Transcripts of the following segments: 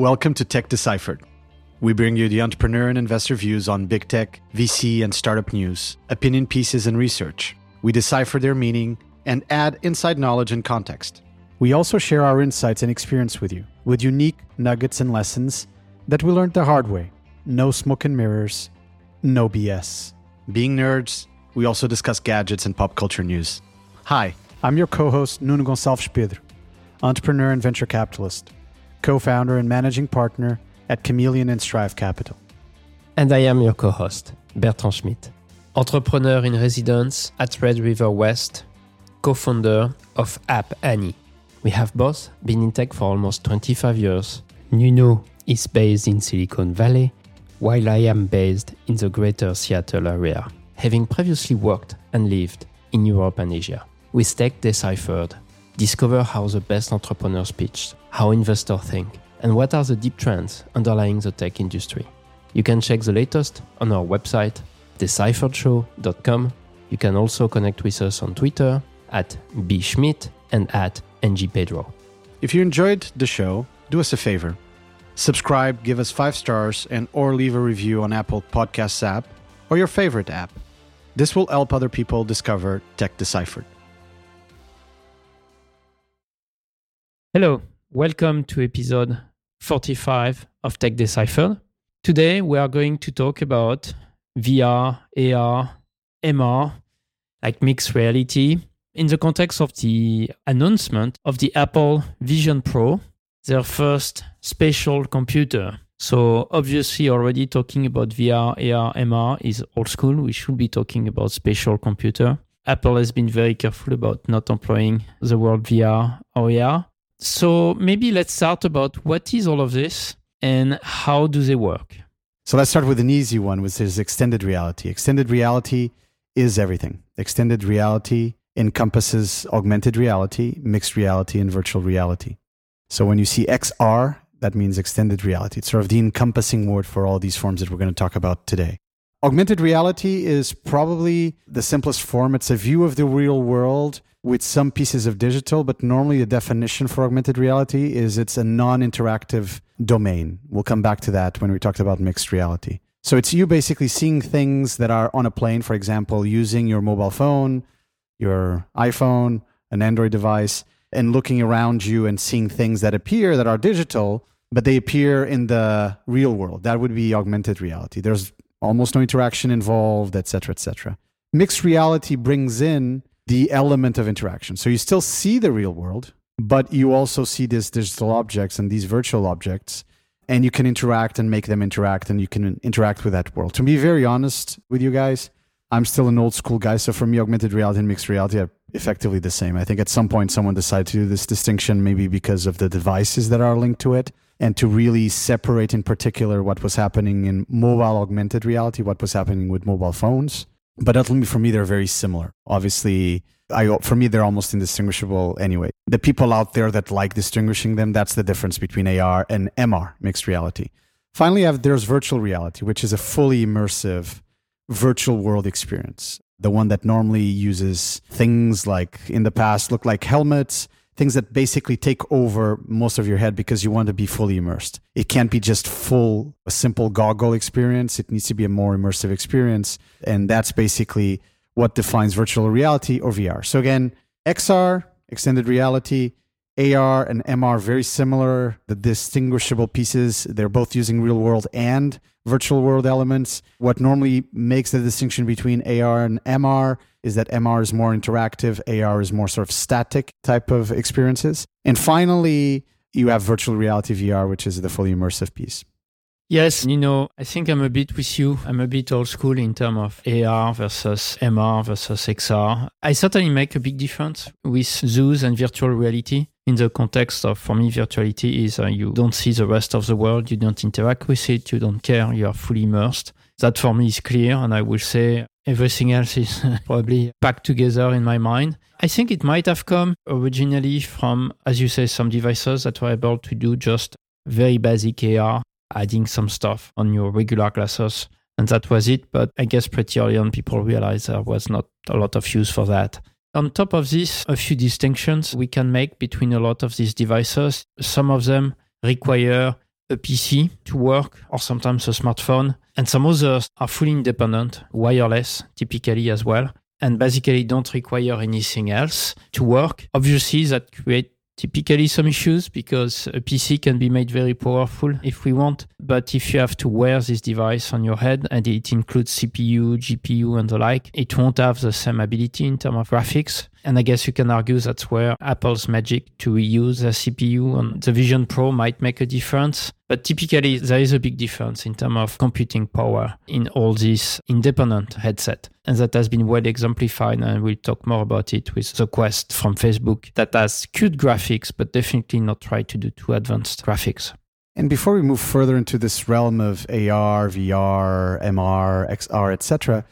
Welcome to Tech Deciphered. We bring you the entrepreneur and investor views on big tech, VC, and startup news, opinion pieces, and research. We decipher their meaning and add inside knowledge and context. We also share our insights and experience with you, with unique nuggets and lessons that we learned the hard way. No smoke and mirrors, no BS. Being nerds, we also discuss gadgets and pop culture news. Hi, I'm your co host, Nuno Gonçalves Pedro, entrepreneur and venture capitalist, co founder and managing partner at Chamaeleon and Strive Capital. And I am your co host, Bertrand Schmitt, entrepreneur in residence at Red River West, co founder of App Annie. We have both been in tech for almost 25 years. Nuno is based in Silicon Valley, while I am based in the greater Seattle area, having previously worked and lived in Europe and Asia. With Tech Deciphered, discover how the best entrepreneurs pitch, how investors think, and what are the deep trends underlying the tech industry. You can check the latest on our website, decipheredshow.com. You can also connect with us on Twitter at bschmitt and at ngpedro. If you enjoyed the show, do us a favor. Subscribe, give us five stars, and or leave a review on Apple Podcasts app or your favorite app. This will help other people discover Tech Deciphered. Hello, welcome to episode 45 of Tech Deciphered. Today we are going to talk about VR, AR, MR, like mixed reality, in the context of the announcement of the Apple Vision Pro, their first spatial computer. So obviously already talking about VR, AR, MR is old school. We should be talking about spatial computer. Apple has been very careful about not employing the word VR or AR. So maybe let's start about what is all of this and how do they work? So let's start with an easy one, which is extended reality. Extended reality is everything. Extended reality encompasses augmented reality, mixed reality, and virtual reality. So when you see XR, that means extended reality. It's sort of the encompassing word for all these forms that we're going to talk about today. Augmented reality is probably the simplest form. It's a view of the real world with some pieces of digital, but normally the definition for augmented reality is it's a non interactive domain. We'll come back to that when we talked about mixed reality. So it's you basically seeing things that are on a plane, for example, using your mobile phone, your iPhone, an Android device, and looking around you and seeing things that appear that are digital, but they appear in the real world. That would be augmented reality. There's almost no interaction involved, etc., etc. Mixed reality brings in the element of interaction. So you still see the real world, but you also see these digital objects and these virtual objects, and you can interact and make them interact, and you can interact with that world. To be very honest with you guys, I'm still an old school guy. So for me, augmented reality and mixed reality are effectively the same. I think at some point someone decided to do this distinction, maybe because of the devices that are linked to it, and to really separate in particular what was happening in mobile augmented reality, what was happening with mobile phones. But ultimately, for me, they're very similar. Obviously, I, for me, they're almost indistinguishable anyway. The people out there that like distinguishing them, that's the difference between AR and MR, mixed reality. Finally, have, there's virtual reality, which is a fully immersive virtual world experience. The one that normally uses things like in the past look like helmets, things that basically take over most of your head because you want to be fully immersed. It can't be just full, a simple goggle experience. It needs to be a more immersive experience. And that's basically what defines virtual reality or VR. So again, XR, extended reality, AR and MR very similar. The distinguishable pieces, they're both using real world and virtual world elements. What normally makes the distinction between AR and MR is that MR is more interactive, AR is more sort of static type of experiences. And finally, you have virtual reality VR, which is the fully immersive piece. Yes, you know, I think I'm a bit with you. I'm a bit old school in terms of AR versus MR versus XR. I certainly make a big difference with zoos and virtual reality in the context of, for me, virtuality is uh, you don't see the rest of the world, you don't interact with it, you don't care, you are fully immersed. That for me is clear, and I will say everything else is probably packed together in my mind. I think it might have come originally from, as you say, some devices that were able to do just very basic AR adding some stuff on your regular glasses. And that was it. But I guess pretty early on, people realized there was not a lot of use for that. On top of this, a few distinctions we can make between a lot of these devices. Some of them require a PC to work or sometimes a smartphone. And some others are fully independent, wireless typically as well, and basically don't require anything else to work. Obviously, that create typically some issues because a PC can be made very powerful if we want. But if you have to wear this device on your head and it includes CPU, GPU, and the like, it won't have the same ability in terms of graphics. And I guess you can argue that's where Apple's magic to reuse a CPU on the Vision Pro might make a difference. But typically, there is a big difference in terms of computing power in all these independent headset. And that has been well exemplified. And we'll talk more about it with the Quest from Facebook that has cute graphics, but definitely not try to do too advanced graphics. And before we move further into this realm of AR, VR, MR, XR, etc.,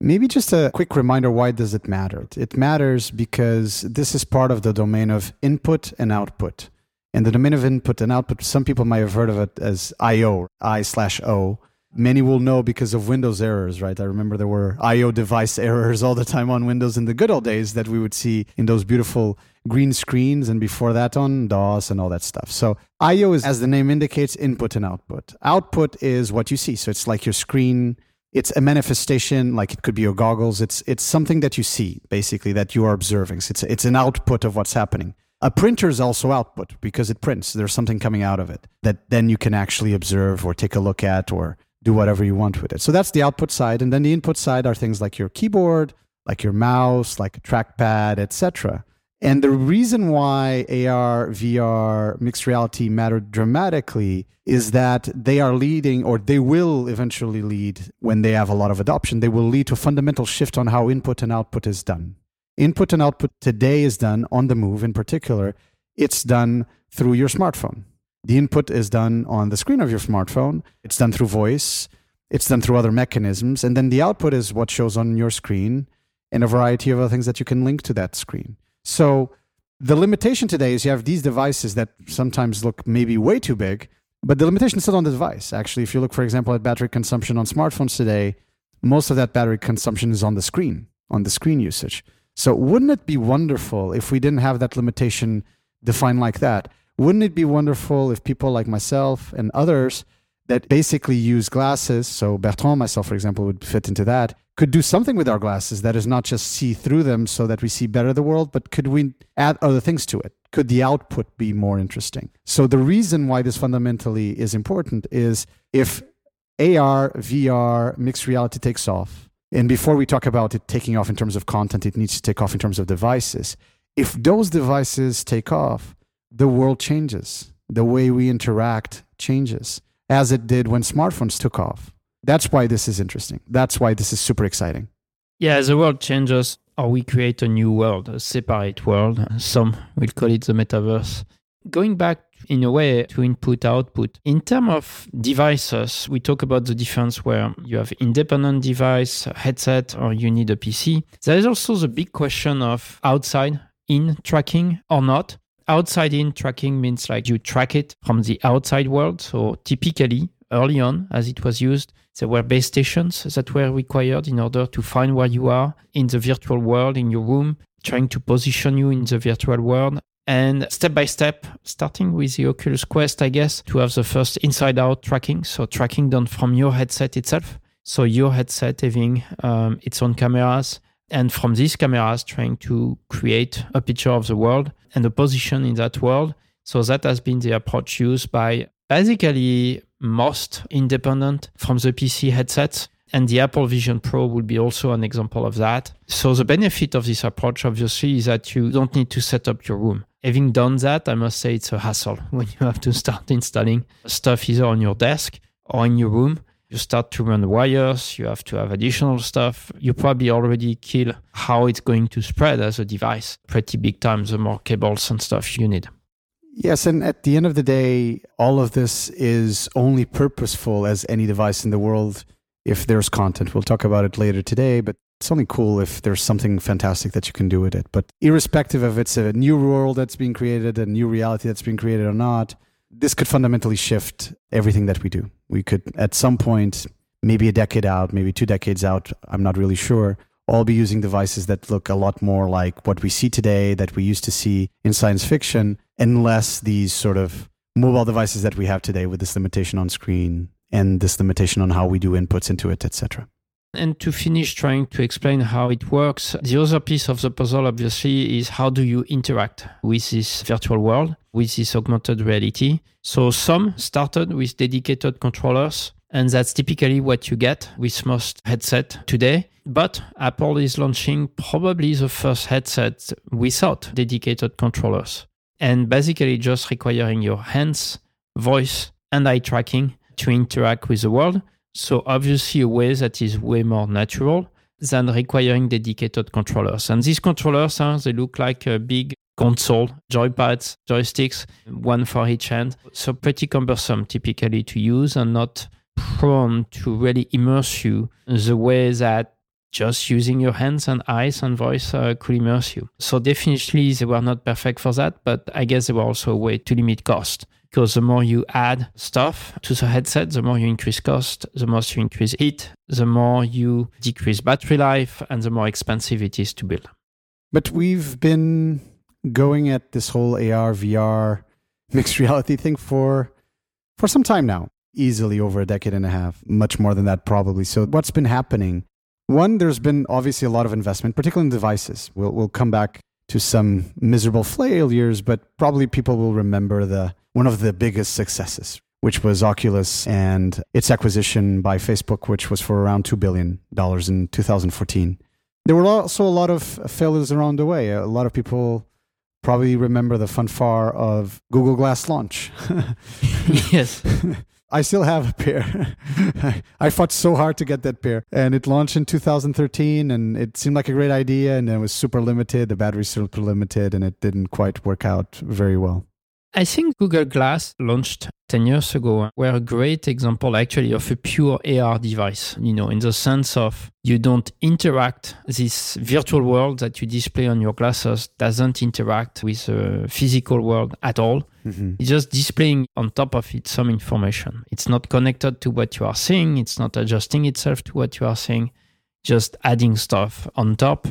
Maybe just a quick reminder why does it matter? It matters because this is part of the domain of input and output. And the domain of input and output, some people might have heard of it as IO, I slash O. Many will know because of Windows errors, right? I remember there were IO device errors all the time on Windows in the good old days that we would see in those beautiful green screens and before that on DOS and all that stuff. So IO is, as the name indicates, input and output. Output is what you see. So it's like your screen it's a manifestation like it could be your goggles. It's it's something that you see basically that you are observing. So it's it's an output of what's happening. A printer is also output because it prints. There's something coming out of it that then you can actually observe or take a look at or do whatever you want with it. So that's the output side. And then the input side are things like your keyboard like your mouse like a trackpad etc and the reason why AR, VR, mixed reality matter dramatically is that they are leading, or they will eventually lead when they have a lot of adoption, they will lead to a fundamental shift on how input and output is done. Input and output today is done on the move in particular. It's done through your smartphone. The input is done on the screen of your smartphone. It's done through voice. It's done through other mechanisms. And then the output is what shows on your screen and a variety of other things that you can link to that screen. So the limitation today is you have these devices that sometimes look maybe way too big, but the limitation is still on the device. Actually, if you look, for example, at battery consumption on smartphones today, most of that battery consumption is on the screen, on the screen usage. So wouldn't it be wonderful if we didn't have that limitation defined like that? Wouldn't it be wonderful if people like myself and others that basically use glasses, so Bertrand, myself, for example, would fit into that, could do something with our glasses that is not just see through them so that we see better the world, but could we add other things to it? Could the output be more interesting? So the reason why this fundamentally is important is if AR, VR, mixed reality takes off, and before we talk about it taking off in terms of content, it needs to take off in terms of devices. If those devices take off, the world changes. The way we interact changes, as it did when smartphones took off that's why this is interesting. That's why this is super exciting. Yeah, the world changes, or we create a new world, a separate world. Some will call it the metaverse. Going back in a way to input output. In terms of devices, we talk about the difference where you have independent device, headset, or you need a PC. There is also the big question of outside in tracking or not. Outside in tracking means like you track it from the outside world. So typically early on as it was used. There were base stations that were required in order to find where you are in the virtual world, in your room, trying to position you in the virtual world. And step by step, starting with the Oculus Quest, I guess, to have the first inside out tracking. So, tracking done from your headset itself. So, your headset having um, its own cameras, and from these cameras, trying to create a picture of the world and a position in that world. So, that has been the approach used by basically most independent from the PC headsets. And the Apple Vision Pro will be also an example of that. So the benefit of this approach, obviously, is that you don't need to set up your room. Having done that, I must say it's a hassle when you have to start installing stuff either on your desk or in your room. You start to run wires, you have to have additional stuff. You probably already kill how it's going to spread as a device pretty big time, the more cables and stuff you need. Yes, and at the end of the day, all of this is only purposeful as any device in the world if there's content. We'll talk about it later today, but it's only cool if there's something fantastic that you can do with it. But irrespective of it's a new world that's being created, a new reality that's being created or not, this could fundamentally shift everything that we do. We could, at some point, maybe a decade out, maybe two decades out, I'm not really sure, all be using devices that look a lot more like what we see today, that we used to see in science fiction, unless these sort of mobile devices that we have today with this limitation on screen and this limitation on how we do inputs into it, etc. And to finish trying to explain how it works, the other piece of the puzzle, obviously, is how do you interact with this virtual world, with this augmented reality. So some started with dedicated controllers, and that's typically what you get with most headset today. But Apple is launching probably the first headset without dedicated controllers, and basically just requiring your hands, voice, and eye tracking to interact with the world so obviously a way that is way more natural than requiring dedicated controllers. And these controllers, huh, they look like a big console, joypads, joysticks, one for each hand. So pretty cumbersome typically to use and not prone to really immerse you the way that just using your hands and eyes and voice uh, could immerse you. So definitely they were not perfect for that, but I guess they were also a way to limit cost because the more you add stuff to the headset, the more you increase cost, the more you increase heat, the more you decrease battery life, and the more expensive it is to build. But we've been going at this whole AR, VR, mixed reality thing for for some time now, easily over a decade and a half, much more than that probably. So what's been happening? One, there's been obviously a lot of investment, particularly in devices. We'll we'll come back to some miserable failures, but probably people will remember the one of the biggest successes, which was Oculus and its acquisition by Facebook, which was for around $2 billion in 2014. There were also a lot of failures around the way. A lot of people probably remember the fanfare of Google Glass launch. yes. I still have a pair. I fought so hard to get that pair. And it launched in 2013 and it seemed like a great idea and it was super limited. The battery's super limited and it didn't quite work out very well. I think Google Glass launched 10 years ago were a great example actually of a pure AR device, you know, in the sense of you don't interact this virtual world that you display on your glasses doesn't interact with the physical world at all. Mm-hmm. It's just displaying on top of it some information. It's not connected to what you are seeing, it's not adjusting itself to what you are seeing, just adding stuff on top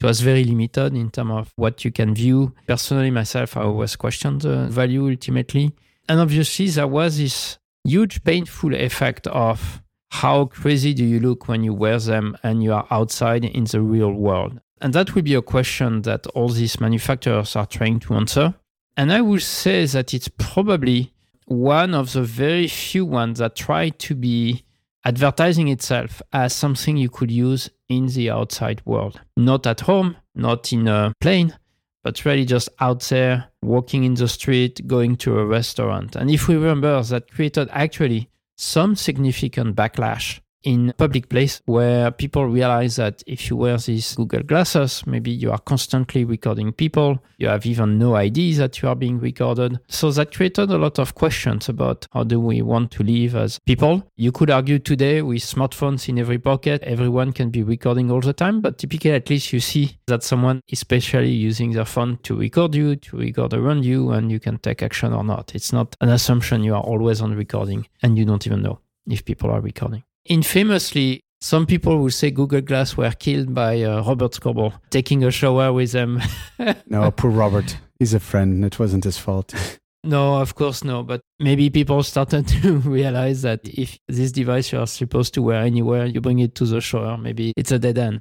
it was very limited in terms of what you can view. Personally, myself, I always questioned the value ultimately. And obviously, there was this huge painful effect of how crazy do you look when you wear them and you are outside in the real world? And that will be a question that all these manufacturers are trying to answer. And I would say that it's probably one of the very few ones that try to be advertising itself as something you could use in the outside world. Not at home, not in a plane, but really just out there, walking in the street, going to a restaurant. And if we remember, that created actually some significant backlash in public place where people realize that if you wear these Google glasses, maybe you are constantly recording people. You have even no idea that you are being recorded. So that created a lot of questions about how do we want to live as people. You could argue today with smartphones in every pocket, everyone can be recording all the time, but typically at least you see that someone is especially using their phone to record you, to record around you, and you can take action or not. It's not an assumption you are always on recording and you don't even know if people are recording. Infamously, some people will say Google Glass were killed by uh, Robert Scoble taking a shower with them. no, poor Robert. He's a friend. It wasn't his fault. No, of course no. But maybe people started to realize that if this device you are supposed to wear anywhere, you bring it to the shower, maybe it's a dead end.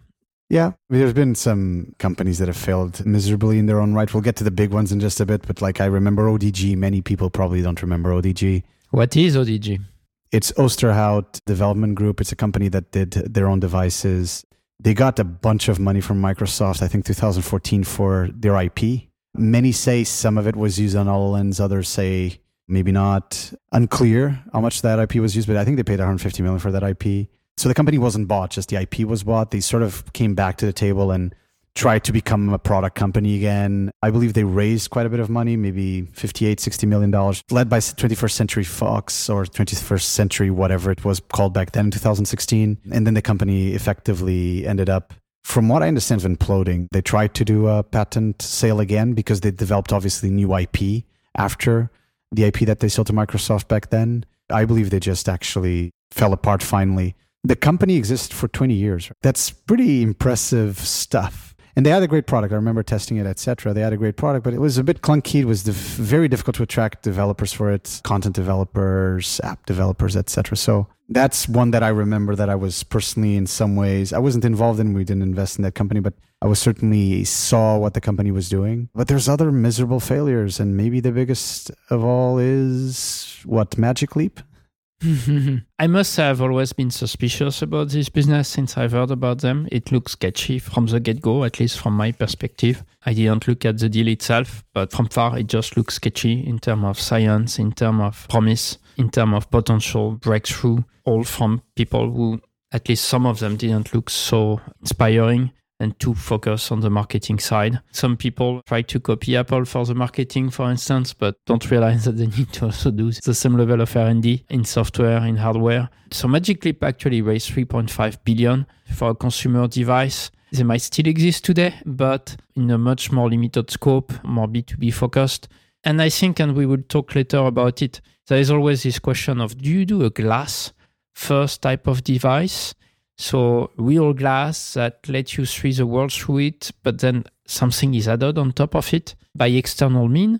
Yeah, there's been some companies that have failed miserably in their own right. We'll get to the big ones in just a bit, but like I remember ODG. Many people probably don't remember ODG. What is ODG? It's Osterhout Development Group. It's a company that did their own devices. They got a bunch of money from Microsoft, I think 2014, for their IP. Many say some of it was used on HoloLens, others say maybe not. Unclear how much that IP was used, but I think they paid 150 million for that IP. So the company wasn't bought, just the IP was bought. They sort of came back to the table and tried to become a product company again. I believe they raised quite a bit of money, maybe 58, 60 million dollars, led by 21st Century Fox or 21st Century, whatever it was called back then in 2016. And then the company effectively ended up, from what I understand, imploding. They tried to do a patent sale again because they developed obviously new IP after the IP that they sold to Microsoft back then. I believe they just actually fell apart finally. The company existed for 20 years. That's pretty impressive stuff And they had a great product. I remember testing it, etc. They had a great product, but it was a bit clunky. It was very difficult to attract developers for it, content developers, app developers, etc. So that's one that I remember that I was personally in some ways I wasn't involved in. We didn't invest in that company, but I was certainly saw what the company was doing. But there's other miserable failures, and maybe the biggest of all is what Magic Leap. I must I've always been suspicious about this business since I've heard about them. It looks sketchy from the get go, at least from my perspective. I didn't look at the deal itself, but from far it just looks sketchy in terms of science, in terms of promise, in terms of potential breakthrough, all from people who, at least some of them, didn't look so inspiring and to focus on the marketing side. Some people try to copy Apple for the marketing, for instance, but don't realize that they need to also do the same level of R&D in software, in hardware. So Magic Leap actually raised 3.5 billion for a consumer device. They might still exist today, but in a much more limited scope, more B2B focused. And I think, and we will talk later about it, there is always this question of do you do a glass first type of device? So real glass that lets you see the world through it, but then something is added on top of it by external mean?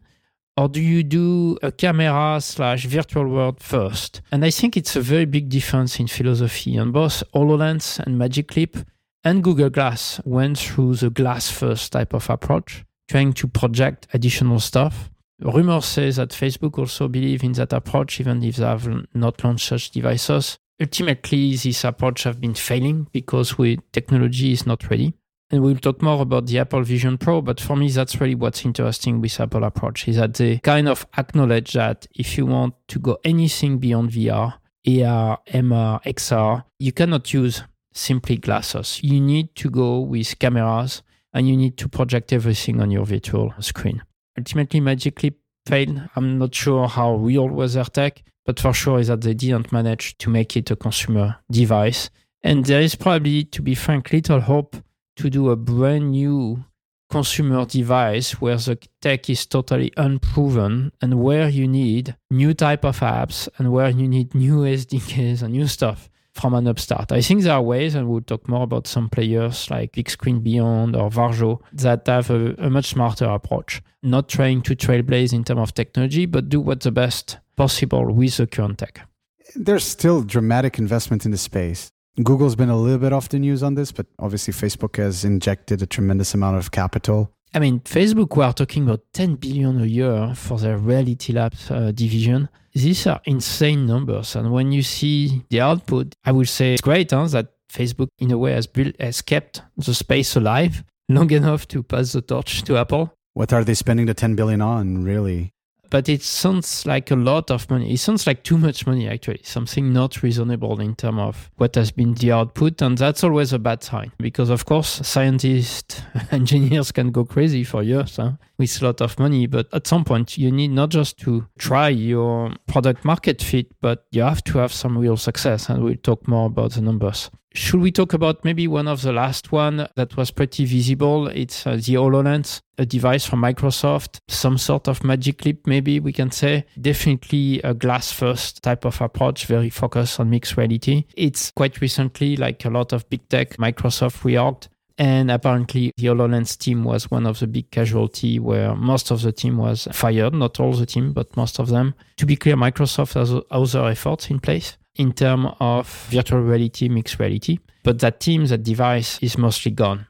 Or do you do a camera slash virtual world first? And I think it's a very big difference in philosophy. And both HoloLens and Magic Leap and Google Glass went through the glass first type of approach, trying to project additional stuff. Rumors say that Facebook also believe in that approach, even if they have not launched such devices ultimately this approach have been failing because we technology is not ready. And we'll talk more about the apple vision pro but for me that's really what's interesting with apple approach is that they kind of acknowledge that if you want to go anything beyond vr ar mr xr you cannot use simply glasses. You need to go with cameras and you need to project everything on your virtual screen. Ultimately magic leap failed. I'm not sure how real was their tech but for sure is that they didn't manage to make it a consumer device. And there is probably, to be frank, little hope to do a brand new consumer device where the tech is totally unproven and where you need new type of apps and where you need new SDKs and new stuff from an upstart. I think there are ways, and we'll talk more about some players like Bigscreen Beyond or Varjo that have a, a much smarter approach, not trying to trailblaze in terms of technology, but do what's the best possible with the current tech. There's still dramatic investment in the space. Google's been a little bit off the news on this, but obviously Facebook has injected a tremendous amount of capital. I mean, Facebook, we are talking about 10 billion a year for their Reality Labs uh, division. These are insane numbers. And when you see the output, I would say it's great huh, that Facebook, in a way, has, built, has kept the space alive long enough to pass the torch to Apple. What are they spending the 10 billion on, really? But it sounds like a lot of money. It sounds like too much money, actually, something not reasonable in terms of what has been the output. And that's always a bad sign because, of course, scientists, engineers can go crazy for years huh, with a lot of money. But at some point, you need not just to try your product market fit, but you have to have some real success. And we'll talk more about the numbers. Should we talk about maybe one of the last one that was pretty visible? It's uh, the HoloLens, a device from Microsoft, some sort of magic leap, maybe we can say. Definitely a glass first type of approach, very focused on mixed reality. It's quite recently, like a lot of big tech, Microsoft reorged. And apparently, the HoloLens team was one of the big casualty where most of the team was fired. Not all the team, but most of them. To be clear, Microsoft has other efforts in place in terms of virtual reality, mixed reality. But that team, that device is mostly gone.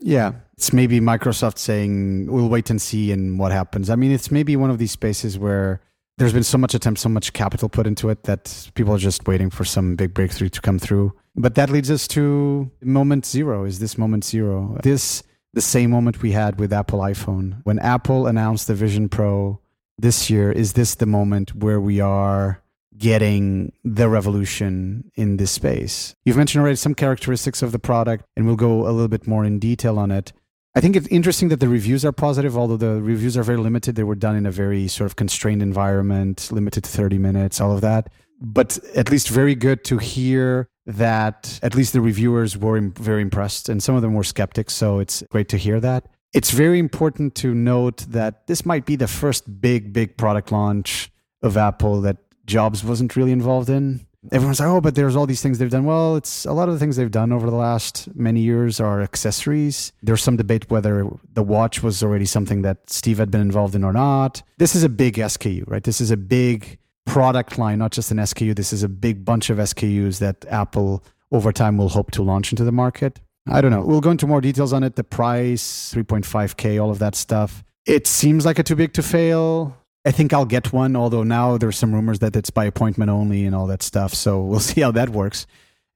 Yeah. It's maybe Microsoft saying, we'll wait and see and what happens. I mean, it's maybe one of these spaces where there's been so much attempt, so much capital put into it that people are just waiting for some big breakthrough to come through. But that leads us to moment zero. Is this moment zero? This the same moment we had with Apple iPhone. When Apple announced the Vision Pro this year, is this the moment where we are getting the revolution in this space. You've mentioned already some characteristics of the product, and we'll go a little bit more in detail on it. I think it's interesting that the reviews are positive, although the reviews are very limited. They were done in a very sort of constrained environment, limited to 30 minutes, all of that. But at least very good to hear that at least the reviewers were very impressed, and some of them were skeptics. So it's great to hear that. It's very important to note that this might be the first big, big product launch of Apple that Jobs wasn't really involved in. Everyone's like, oh, but there's all these things they've done. Well, it's a lot of the things they've done over the last many years are accessories. There's some debate whether the watch was already something that Steve had been involved in or not. This is a big SKU, right? This is a big product line, not just an SKU. This is a big bunch of SKUs that Apple over time will hope to launch into the market. I don't know. We'll go into more details on it. The price, 3.5K, all of that stuff. It seems like a too big to fail. I think I'll get one, although now there's some rumors that it's by appointment only and all that stuff. So we'll see how that works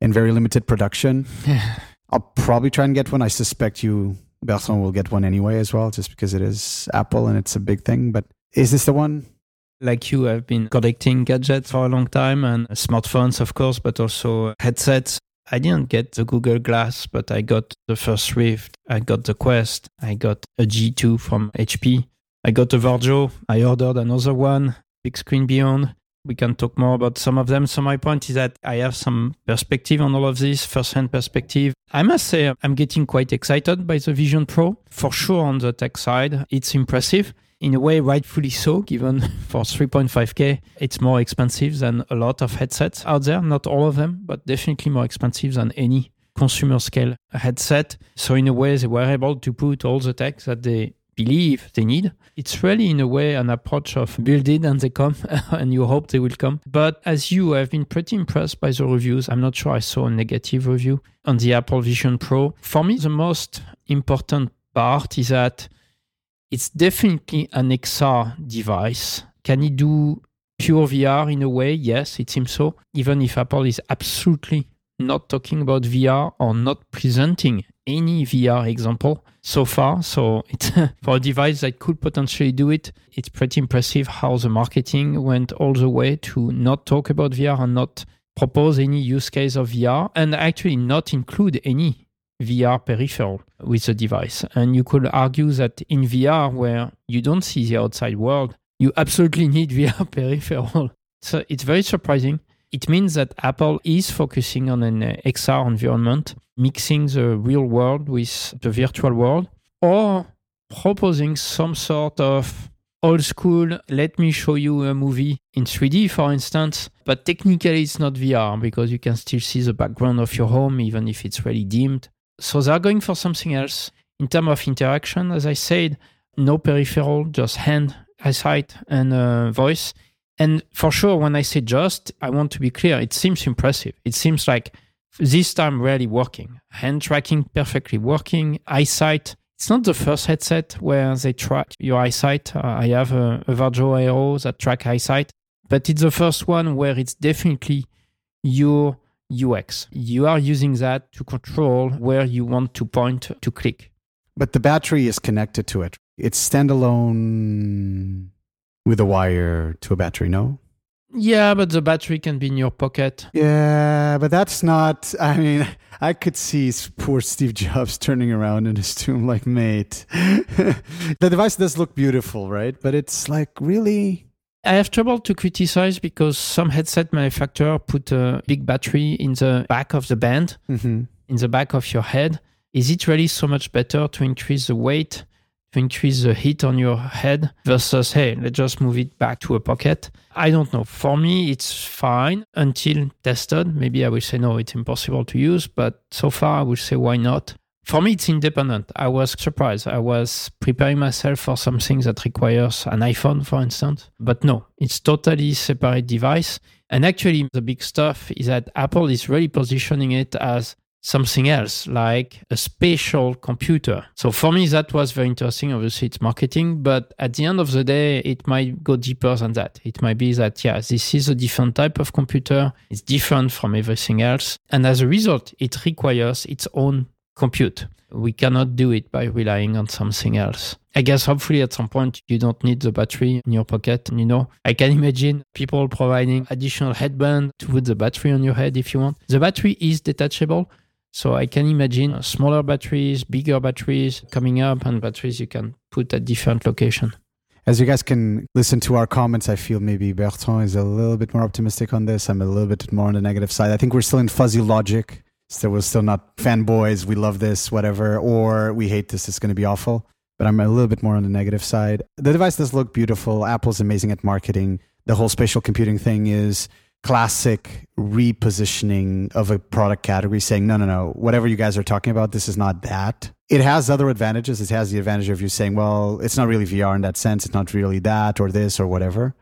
in very limited production. I'll probably try and get one. I suspect you, Bertrand, will get one anyway as well, just because it is Apple and it's a big thing. But is this the one? Like you, I've been collecting gadgets for a long time and smartphones, of course, but also headsets. I didn't get the Google Glass, but I got the first Rift, I got the Quest, I got a G2 from HP. I got a Varjo. I ordered another one, Bigscreen Beyond. We can talk more about some of them. So my point is that I have some perspective on all of this, first-hand perspective. I must say I'm getting quite excited by the Vision Pro. For sure on the tech side, it's impressive. In a way, rightfully so, given for 3.5K, it's more expensive than a lot of headsets out there. Not all of them, but definitely more expensive than any consumer scale headset. So in a way, they were able to put all the tech that they believe they need. It's really, in a way, an approach of build it and they come, and you hope they will come. But as you, I've been pretty impressed by the reviews. I'm not sure I saw a negative review on the Apple Vision Pro. For me, the most important part is that it's definitely an XR device. Can it do pure VR in a way? Yes, it seems so. Even if Apple is absolutely not talking about VR or not presenting any VR example so far. So for a device that could potentially do it. It's pretty impressive how the marketing went all the way to not talk about VR and not propose any use case of VR and actually not include any VR peripheral with the device. And you could argue that in VR, where you don't see the outside world, you absolutely need VR peripheral. So it's very surprising. It means that Apple is focusing on an XR environment, mixing the real world with the virtual world, or proposing some sort of old school, let me show you a movie in 3D, for instance. But technically, it's not VR because you can still see the background of your home, even if it's really dimmed. So they're going for something else. In terms of interaction, as I said, no peripheral, just hand, eyesight, and uh, voice. And for sure, when I say just, I want to be clear, it seems impressive. It seems like this time really working. Hand tracking perfectly working, eyesight. It's not the first headset where they track your eyesight. Uh, I have a, a Varjo Aero that track eyesight, but it's the first one where it's definitely your UX. You are using that to control where you want to point to click. But the battery is connected to it. It's standalone with a wire to a battery, no? Yeah, but the battery can be in your pocket. Yeah, but that's not. I mean, I could see poor Steve Jobs turning around in his tomb like, mate. the device does look beautiful, right? But it's like, really? I have trouble to criticize because some headset manufacturer put a big battery in the back of the band, mm-hmm. in the back of your head. Is it really so much better to increase the weight increase the heat on your head versus, hey, let's just move it back to a pocket. I don't know. For me, it's fine until tested. Maybe I will say, no, it's impossible to use. But so far, I would say, why not? For me, it's independent. I was surprised. I was preparing myself for something that requires an iPhone, for instance. But no, it's totally separate device. And actually, the big stuff is that Apple is really positioning it as something else like a spatial computer. So for me, that was very interesting. Obviously, it's marketing, but at the end of the day, it might go deeper than that. It might be that, yeah, this is a different type of computer. It's different from everything else. And as a result, it requires its own compute. We cannot do it by relying on something else. I guess hopefully at some point you don't need the battery in your pocket. You know, I can imagine people providing additional headband to put the battery on your head if you want. The battery is detachable, so I can imagine smaller batteries, bigger batteries coming up, and batteries you can put at different location. As you guys can listen to our comments, I feel maybe Bertrand is a little bit more optimistic on this. I'm a little bit more on the negative side. I think we're still in fuzzy logic. So we're still not fanboys. We love this, whatever, or we hate this. It's going to be awful. But I'm a little bit more on the negative side. The device does look beautiful. Apple's amazing at marketing. The whole spatial computing thing is classic repositioning of a product category, saying, no, no, no, whatever you guys are talking about, this is not that. It has other advantages. It has the advantage of you saying, well, it's not really VR in that sense. It's not really that or this or whatever.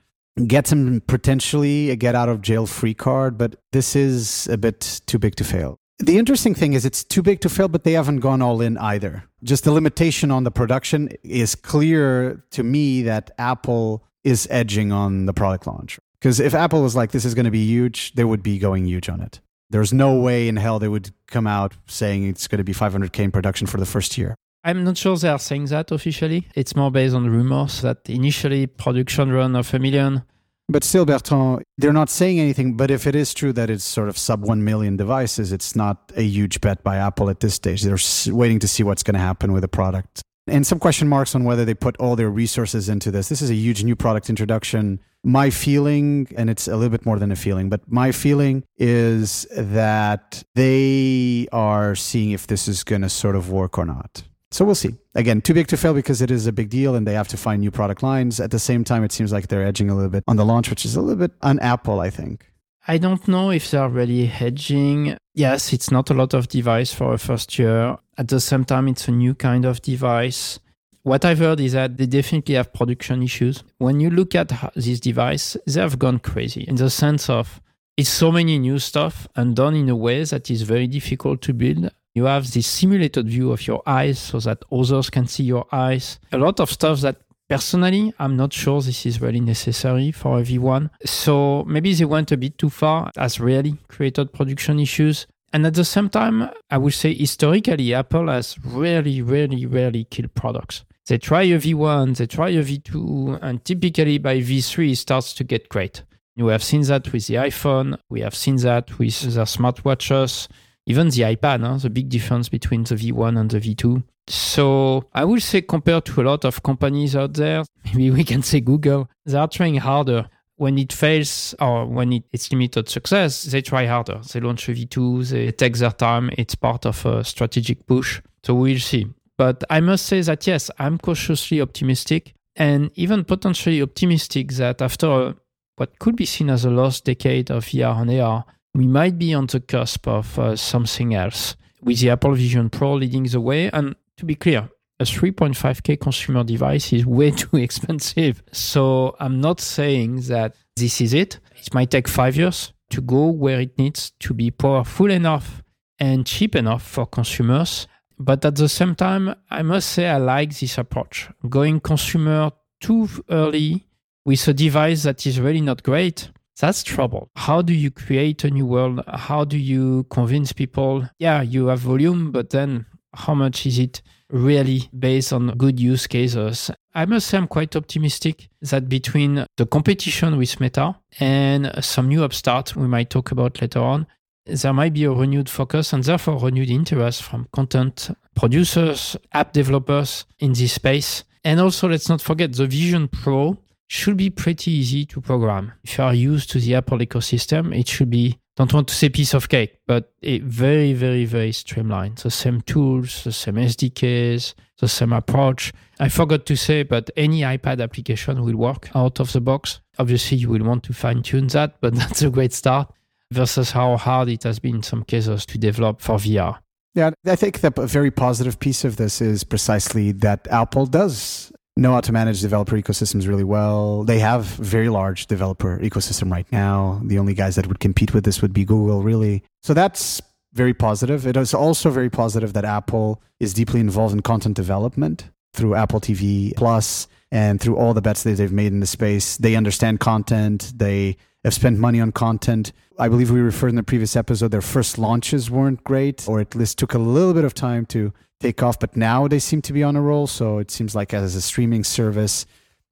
Get some potentially a get out of jail free card, but this is a bit too big to fail. The interesting thing is it's too big to fail, but they haven't gone all in either. Just the limitation on the production is clear to me that Apple is edging on the product launch. Because if Apple was like, this is going to be huge, they would be going huge on it. There's no way in hell they would come out saying it's going to be 500K in production for the first year. I'm not sure they are saying that officially. It's more based on rumors that initially production run of a million. But still, Bertrand, they're not saying anything. But if it is true that it's sort of sub 1 million devices, it's not a huge bet by Apple at this stage. They're waiting to see what's going to happen with the product. And some question marks on whether they put all their resources into this. This is a huge new product introduction my feeling, and it's a little bit more than a feeling, but my feeling is that they are seeing if this is going to sort of work or not. So we'll see. Again, too big to fail because it is a big deal and they have to find new product lines. At the same time, it seems like they're edging a little bit on the launch, which is a little bit on Apple, I think. I don't know if they're really hedging. Yes, it's not a lot of device for a first year. At the same time, it's a new kind of device. What I've heard is that they definitely have production issues. When you look at this device, they have gone crazy in the sense of it's so many new stuff and done in a way that is very difficult to build. You have this simulated view of your eyes so that others can see your eyes. A lot of stuff that personally I'm not sure this is really necessary for everyone. So maybe they went a bit too far, has really created production issues. And at the same time, I would say historically, Apple has really, really, really killed products. They try a V1, they try a V2, and typically by V3 it starts to get great. We have seen that with the iPhone, we have seen that with the smartwatches, even the iPad, huh? the big difference between the V1 and the V2. So I would say compared to a lot of companies out there, maybe we can say Google, they are trying harder. When it fails or when it, it's limited success, they try harder. They launch a V2, they take their time. It's part of a strategic push. So we'll see. But I must say that yes, I'm cautiously optimistic and even potentially optimistic that after what could be seen as a lost decade of VR and AR, we might be on the cusp of uh, something else with the Apple Vision Pro leading the way. And to be clear, a 3.5K consumer device is way too expensive. So I'm not saying that this is it. It might take five years to go where it needs to be powerful enough and cheap enough for consumers. But at the same time, I must say I like this approach. Going consumer too early with a device that is really not great, that's trouble. How do you create a new world? How do you convince people? Yeah, you have volume, but then how much is it really based on good use cases? I must say I'm quite optimistic that between the competition with Meta and some new upstart we might talk about later on, there might be a renewed focus and therefore renewed interest from content producers, app developers in this space. And also, let's not forget the Vision Pro should be pretty easy to program. If you are used to the Apple ecosystem, it should be, don't want to say piece of cake, but a very, very, very streamlined. The same tools, the same SDKs, the same approach. I forgot to say, but any iPad application will work out of the box. Obviously, you will want to fine tune that, but that's a great start versus how hard it has been in some cases to develop for VR. Yeah, I think that a very positive piece of this is precisely that Apple does know how to manage developer ecosystems really well. They have very large developer ecosystem right now. The only guys that would compete with this would be Google, really. So that's very positive. It is also very positive that Apple is deeply involved in content development through Apple TV Plus and through all the bets that they've made in the space. They understand content. They have spent money on content. I believe we referred in the previous episode, their first launches weren't great, or at least took a little bit of time to take off, but now they seem to be on a roll. So it seems like as a streaming service,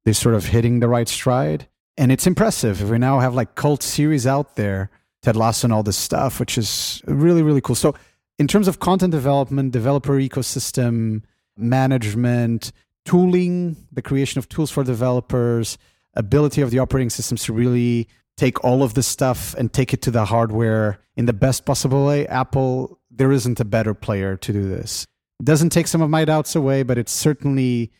they're sort of hitting the right stride. And it's impressive. We now have like cult series out there, Ted Lasso and all this stuff, which is really, really cool. So in terms of content development, developer ecosystem, management, tooling, the creation of tools for developers, ability of the operating systems to really take all of this stuff and take it to the hardware in the best possible way. Apple, there isn't a better player to do this. It doesn't take some of my doubts away, but it certainly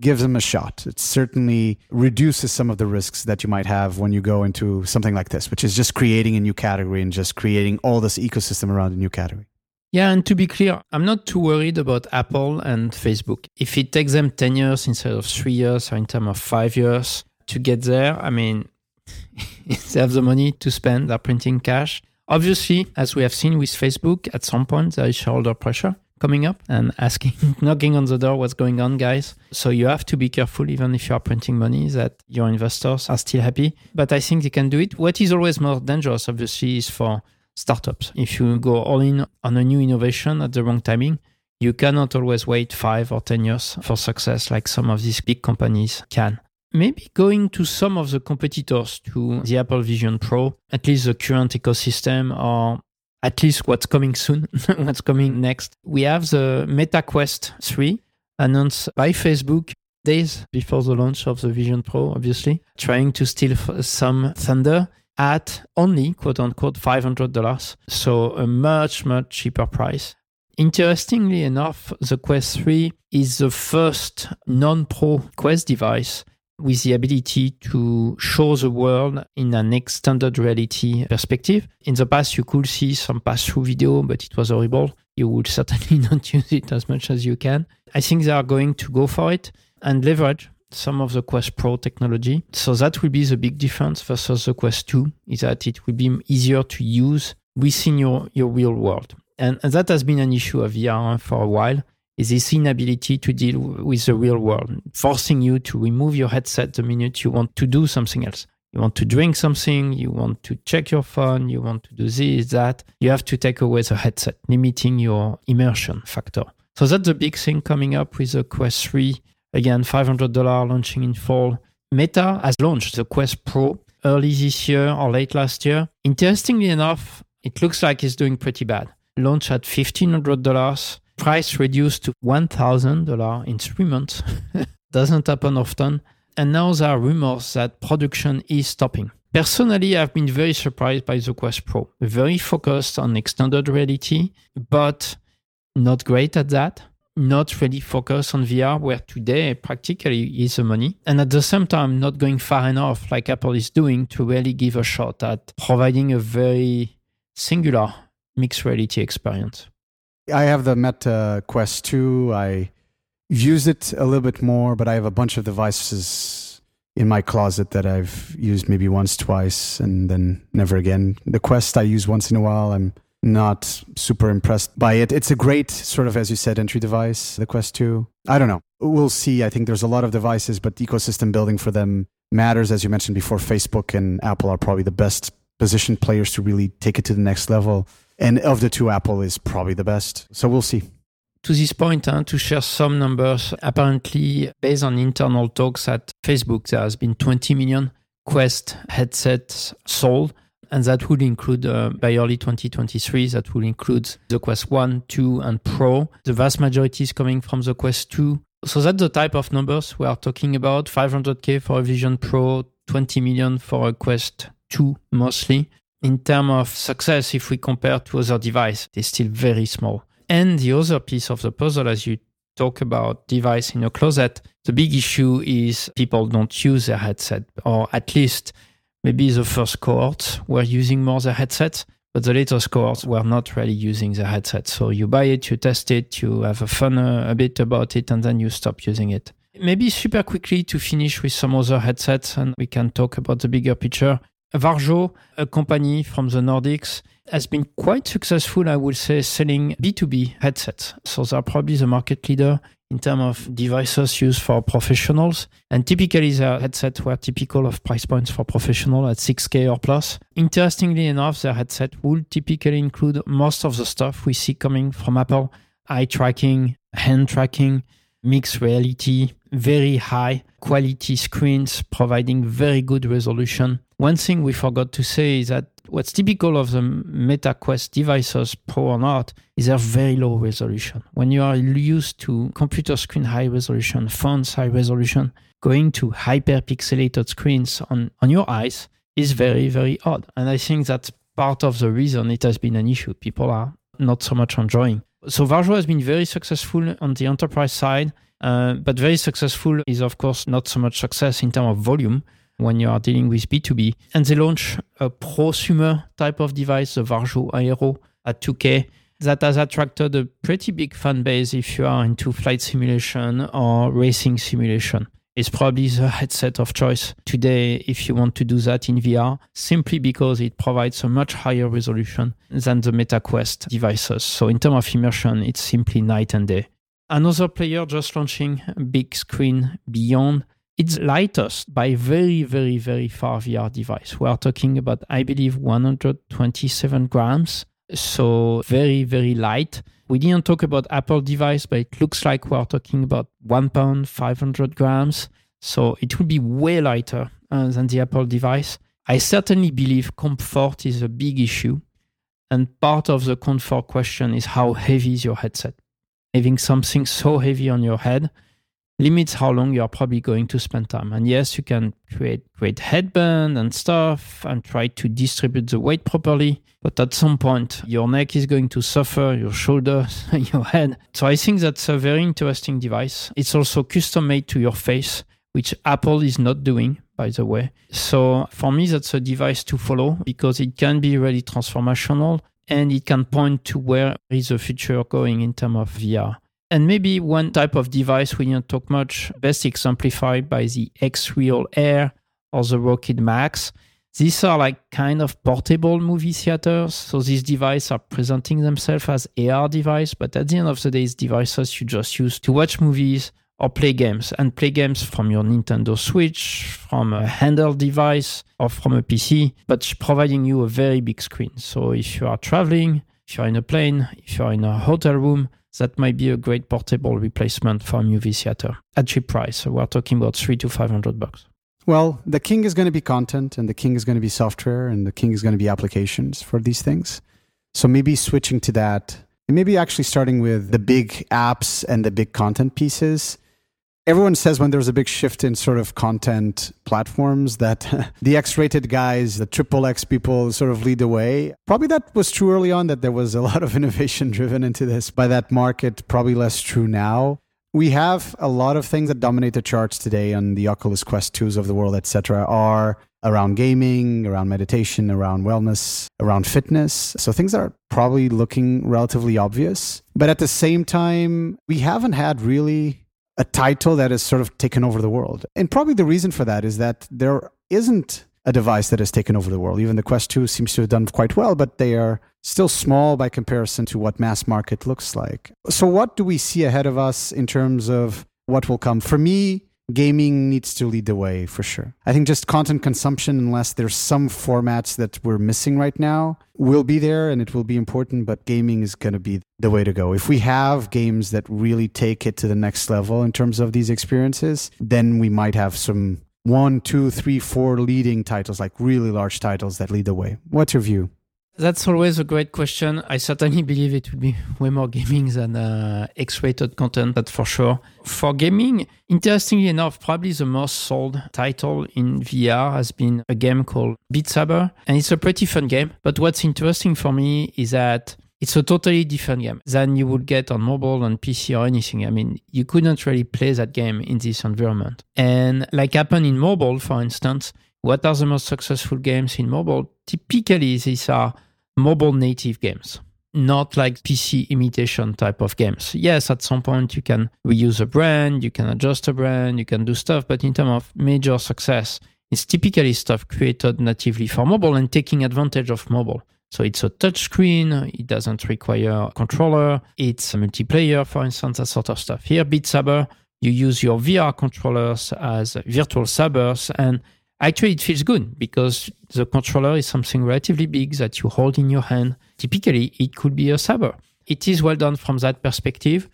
gives them a shot. It certainly reduces some of the risks that you might have when you go into something like this, which is just creating a new category and just creating all this ecosystem around a new category. Yeah, and to be clear, I'm not too worried about Apple and Facebook. If it takes them 10 years instead of three years or in terms of five years to get there, I mean, they have the money to spend, they're printing cash. Obviously, as we have seen with Facebook, at some point there is shareholder pressure coming up and asking, knocking on the door, what's going on, guys? So you have to be careful, even if you are printing money, that your investors are still happy. But I think they can do it. What is always more dangerous, obviously, is for startups. If you go all in on a new innovation at the wrong timing, you cannot always wait five or 10 years for success like some of these big companies can. Maybe going to some of the competitors to the Apple Vision Pro, at least the current ecosystem or at least what's coming soon, what's coming next. We have the Meta Quest 3 announced by Facebook days before the launch of the Vision Pro, obviously, trying to steal some thunder at only quote unquote $500. So a much, much cheaper price. Interestingly enough, the Quest 3 is the first non pro Quest device with the ability to show the world in an extended reality perspective. In the past, you could see some pass through video, but it was horrible. You would certainly not use it as much as you can. I think they are going to go for it and leverage some of the Quest Pro technology. So that will be the big difference versus the Quest 2 is that it will be easier to use within your, your real world. And, and that has been an issue of VR for a while is this inability to deal with the real world, forcing you to remove your headset the minute you want to do something else. You want to drink something, you want to check your phone, you want to do this, that. You have to take away the headset, limiting your immersion factor. So that's the big thing coming up with the Quest 3 Again, $500 launching in fall. Meta has launched the Quest Pro early this year or late last year. Interestingly enough, it looks like it's doing pretty bad. Launch at $1,500, price reduced to $1,000 in three months. Doesn't happen often. And now there are rumors that production is stopping. Personally, I've been very surprised by the Quest Pro. Very focused on extended reality, but not great at that not really focused on VR, where today practically is the money, and at the same time not going far enough, like Apple is doing, to really give a shot at providing a very singular mixed reality experience. I have the Meta Quest 2. I use it a little bit more, but I have a bunch of devices in my closet that I've used maybe once, twice, and then never again. The Quest I use once in a while. I'm not super impressed by it. It's a great sort of, as you said, entry device, the Quest 2. I don't know. We'll see. I think there's a lot of devices, but ecosystem building for them matters. As you mentioned before, Facebook and Apple are probably the best positioned players to really take it to the next level. And of the two, Apple is probably the best. So we'll see. To this point, huh, to share some numbers, apparently, based on internal talks at Facebook, there has been 20 million Quest headsets sold and that would include uh, by early 2023 that will include the quest 1 2 and pro. The vast majority is coming from the quest 2 so that's the type of numbers we are talking about. 500k for a vision pro 20 million for a quest 2 mostly in terms of success if we compare to other devices it's still very small and the other piece of the puzzle as you talk about device in a closet the big issue is people don't use their headset or at least maybe the first cohort were using more the headset, but the latest cohorts were not really using the headset. So you buy it, you test it, you have a fun uh, a bit about it, and then you stop using it. Maybe super quickly to finish with some other headsets, and we can talk about the bigger picture. Varjo, a company from the Nordics, has been quite successful, I would say, selling B2B headsets. So they're probably the market leader in terms of devices used for professionals. And typically, their headsets were typical of price points for professional at 6K or plus. Interestingly enough, their headset would typically include most of the stuff we see coming from Apple eye tracking, hand tracking, mixed reality, very high quality screens providing very good resolution. One thing we forgot to say is that what's typical of the Meta Quest devices, Pro or not, is their very low resolution. When you are used to computer screen high resolution, phones high resolution, going to hyperpixelated screens on, on your eyes is very, very odd. And I think that's part of the reason it has been an issue. People are not so much enjoying. So Varjo has been very successful on the enterprise side Uh, but very successful is, of course, not so much success in terms of volume when you are dealing with B2B. And they launch a prosumer type of device, the Varjo Aero at 2K, that has attracted a pretty big fan base if you are into flight simulation or racing simulation. It's probably the headset of choice today if you want to do that in VR, simply because it provides a much higher resolution than the MetaQuest devices. So, in terms of immersion, it's simply night and day. Another player just launching big screen beyond. It's lightest by very, very, very far VR device. We are talking about, I believe, 127 grams. So very, very light. We didn't talk about Apple device, but it looks like we're talking about one pound, 500 grams. So it will be way lighter uh, than the Apple device. I certainly believe comfort is a big issue. And part of the comfort question is how heavy is your headset? Having something so heavy on your head limits how long you are probably going to spend time. And yes, you can create great headband and stuff and try to distribute the weight properly. But at some point, your neck is going to suffer, your shoulders, your head. So I think that's a very interesting device. It's also custom made to your face, which Apple is not doing, by the way. So for me, that's a device to follow because it can be really transformational and it can point to where is the future going in terms of VR. And maybe one type of device we didn't talk much, best exemplified by the XREAL Air or the Rokid Max. These are like kind of portable movie theaters. So these devices are presenting themselves as AR device, but at the end of the day, it's devices you just use to watch movies or play games and play games from your Nintendo Switch, from a handheld device or from a PC, but providing you a very big screen. So if you are traveling, if you're in a plane, if you're in a hotel room, that might be a great portable replacement for a movie theater at cheap price. So we're talking about three to five hundred bucks. Well, the king is going to be content, and the king is going to be software, and the king is going to be applications for these things. So maybe switching to that, and maybe actually starting with the big apps and the big content pieces everyone says when there's a big shift in sort of content platforms that the X-rated guys, the triple X people sort of lead the way. Probably that was true early on that there was a lot of innovation driven into this by that market, probably less true now. We have a lot of things that dominate the charts today on the Oculus Quest 2s of the world, etc., are around gaming, around meditation, around wellness, around fitness. So things that are probably looking relatively obvious. But at the same time, we haven't had really a title that has sort of taken over the world. And probably the reason for that is that there isn't a device that has taken over the world. Even the Quest 2 seems to have done quite well, but they are still small by comparison to what mass market looks like. So, what do we see ahead of us in terms of what will come? For me, gaming needs to lead the way for sure. I think just content consumption, unless there's some formats that we're missing right now, will be there and it will be important, but gaming is going to be the way to go. If we have games that really take it to the next level in terms of these experiences, then we might have some one, two, three, four leading titles, like really large titles that lead the way. What's your view? That's always a great question. I certainly believe it will be way more gaming than uh, X-rated content, that's for sure. For gaming, interestingly enough, probably the most sold title in VR has been a game called Beat Saber, and it's a pretty fun game. But what's interesting for me is that it's a totally different game than you would get on mobile and PC or anything. I mean, you couldn't really play that game in this environment. And like happened in mobile, for instance, what are the most successful games in mobile? Typically, these are mobile native games, not like PC imitation type of games. Yes, at some point you can reuse a brand, you can adjust a brand, you can do stuff, but in terms of major success, it's typically stuff created natively for mobile and taking advantage of mobile. So it's a touch screen, it doesn't require a controller, it's a multiplayer, for instance, that sort of stuff. Here, Beat Saber, you use your VR controllers as virtual sabers and Actually, it feels good because the controller is something relatively big that you hold in your hand. Typically, it could be a saber. It is well done from that perspective.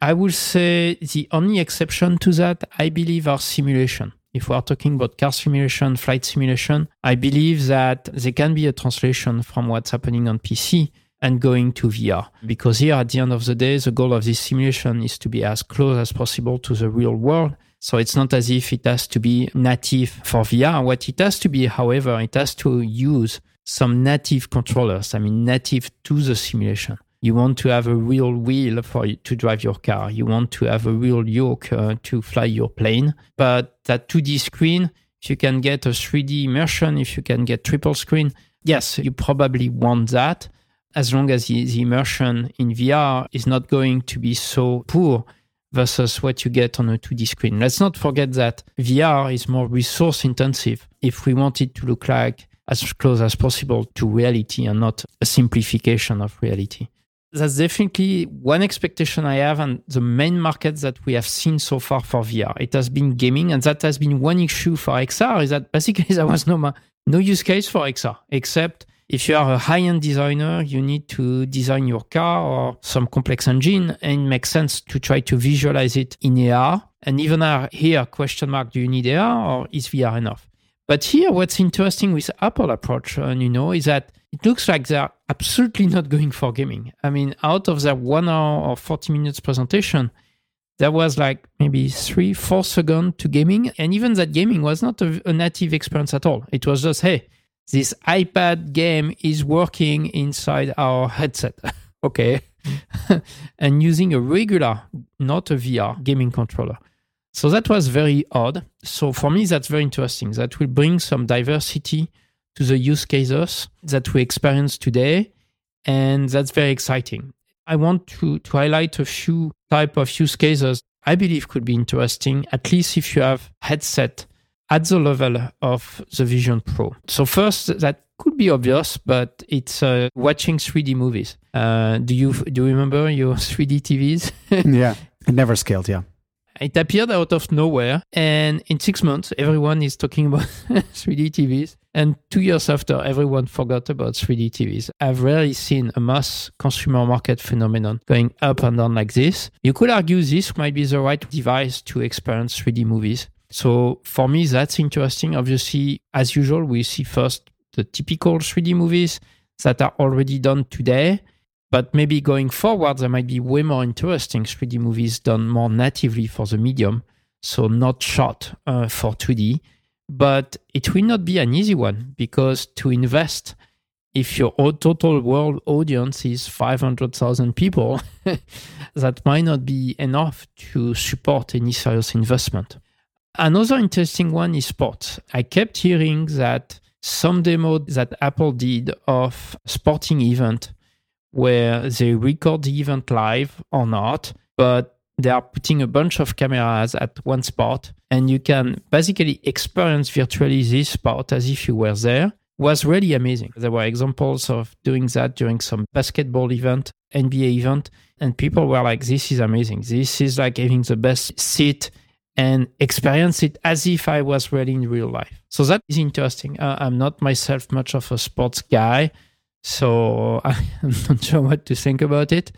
I would say the only exception to that, I believe, are simulation. If we are talking about car simulation, flight simulation, I believe that there can be a translation from what's happening on PC and going to VR. Because here, at the end of the day, the goal of this simulation is to be as close as possible to the real world so it's not as if it has to be native for VR. What it has to be, however, it has to use some native controllers, I mean, native to the simulation. You want to have a real wheel for to drive your car. You want to have a real yoke uh, to fly your plane. But that 2D screen, if you can get a 3D immersion, if you can get triple screen, yes, you probably want that as long as the, the immersion in VR is not going to be so poor versus what you get on a 2D screen. Let's not forget that VR is more resource intensive if we want it to look like as close as possible to reality and not a simplification of reality. That's definitely one expectation I have, and the main market that we have seen so far for VR. It has been gaming, and that has been one issue for XR. Is that basically there was no no use case for XR except if you are a high-end designer, you need to design your car or some complex engine, and it makes sense to try to visualize it in AR. And even here, question mark: Do you need AR or is VR enough? But here, what's interesting with Apple approach, and you know, is that it looks like they're absolutely not going for gaming. I mean, out of that one hour or 40 minutes presentation, there was like maybe three, four seconds to gaming. And even that gaming was not a, a native experience at all. It was just, hey, this iPad game is working inside our headset. okay. and using a regular, not a VR gaming controller. So that was very odd. So for me, that's very interesting. That will bring some diversity to the use cases that we experience today. And that's very exciting. I want to, to highlight a few type of use cases I believe could be interesting, at least if you have headset at the level of the Vision Pro. So first, that could be obvious, but it's uh, watching 3D movies. Uh, do you do you remember your 3D TVs? yeah, it never scaled. Yeah. It appeared out of nowhere, and in six months, everyone is talking about 3D TVs. And two years after, everyone forgot about 3D TVs. I've rarely seen a mass consumer market phenomenon going up and down like this. You could argue this might be the right device to experience 3D movies. So for me, that's interesting. Obviously, as usual, we see first the typical 3D movies that are already done today. But maybe going forward, there might be way more interesting 3D movies done more natively for the medium, so not shot uh, for 2D. But it will not be an easy one because to invest, if your total world audience is 500,000 people, that might not be enough to support any serious investment. Another interesting one is sports. I kept hearing that some demo that Apple did of sporting event where they record the event live or not, but they are putting a bunch of cameras at one spot and you can basically experience virtually this spot as if you were there was really amazing. There were examples of doing that during some basketball event, NBA event, and people were like, this is amazing. This is like having the best seat and experience it as if I was really in real life. So that is interesting. Uh, I'm not myself much of a sports guy, so I'm not sure what to think about it,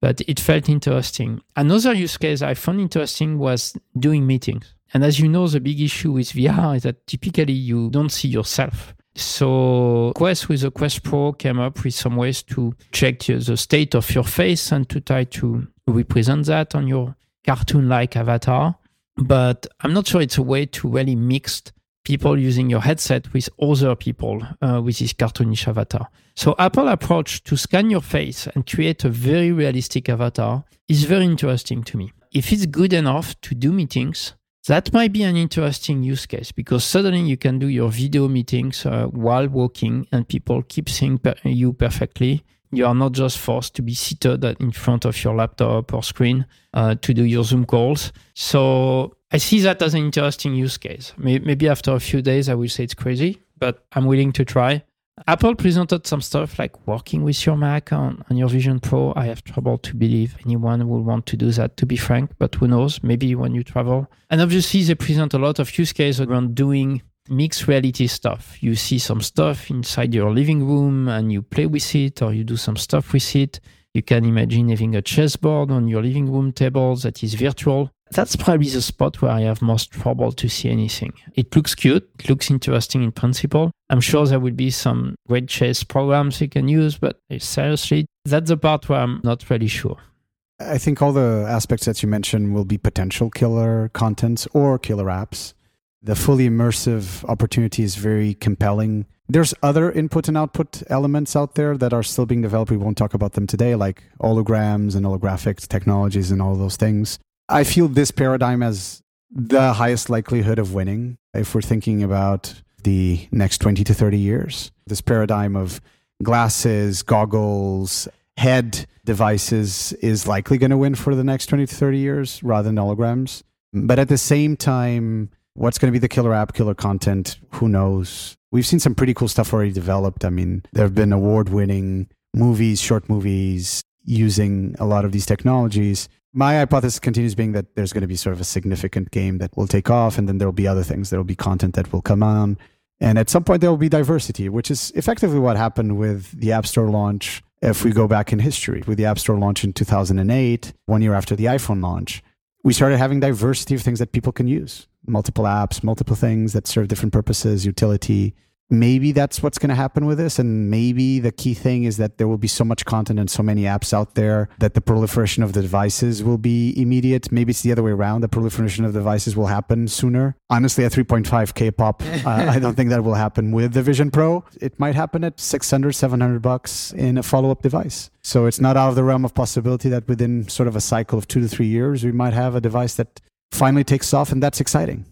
but it felt interesting. Another use case I found interesting was doing meetings. And as you know, the big issue with VR is that typically you don't see yourself. So Quest with the Quest Pro came up with some ways to check the state of your face and to try to represent that on your cartoon-like avatar. But I'm not sure it's a way to really mix people using your headset with other people uh, with this cartoonish avatar. So Apple approach to scan your face and create a very realistic avatar is very interesting to me. If it's good enough to do meetings, that might be an interesting use case because suddenly you can do your video meetings uh, while walking and people keep seeing per- you perfectly. You are not just forced to be seated in front of your laptop or screen uh, to do your Zoom calls. So I see that as an interesting use case. Maybe after a few days, I will say it's crazy, but I'm willing to try. Apple presented some stuff like working with your Mac on, on your Vision Pro. I have trouble to believe anyone will want to do that, to be frank, but who knows? Maybe when you travel. And obviously, they present a lot of use cases around doing mixed reality stuff. You see some stuff inside your living room and you play with it, or you do some stuff with it. You can imagine having a chessboard on your living room table that is virtual that's probably the spot where I have most trouble to see anything. It looks cute, it looks interesting in principle. I'm sure there will be some great chess programs you can use, but seriously, that's the part where I'm not really sure. I think all the aspects that you mentioned will be potential killer contents or killer apps. The fully immersive opportunity is very compelling. There's other input and output elements out there that are still being developed. We won't talk about them today, like holograms and holographic technologies and all those things. I feel this paradigm has the highest likelihood of winning if we're thinking about the next 20 to 30 years. This paradigm of glasses, goggles, head devices is likely going to win for the next 20 to 30 years rather than holograms. But at the same time, what's going to be the killer app, killer content? Who knows? We've seen some pretty cool stuff already developed. I mean, there have been award winning movies, short movies using a lot of these technologies. My hypothesis continues being that there's going to be sort of a significant game that will take off, and then there will be other things. There will be content that will come on. And at some point, there will be diversity, which is effectively what happened with the App Store launch. If we go back in history, with the App Store launch in 2008, one year after the iPhone launch, we started having diversity of things that people can use. Multiple apps, multiple things that serve different purposes, utility, maybe that's what's going to happen with this. And maybe the key thing is that there will be so much content and so many apps out there that the proliferation of the devices will be immediate. Maybe it's the other way around. The proliferation of devices will happen sooner. Honestly, at 3.5K pop, uh, I don't think that will happen with the Vision Pro. It might happen at 600, 700 bucks in a follow up device. So it's not out of the realm of possibility that within sort of a cycle of two to three years, we might have a device that finally takes off. And that's exciting.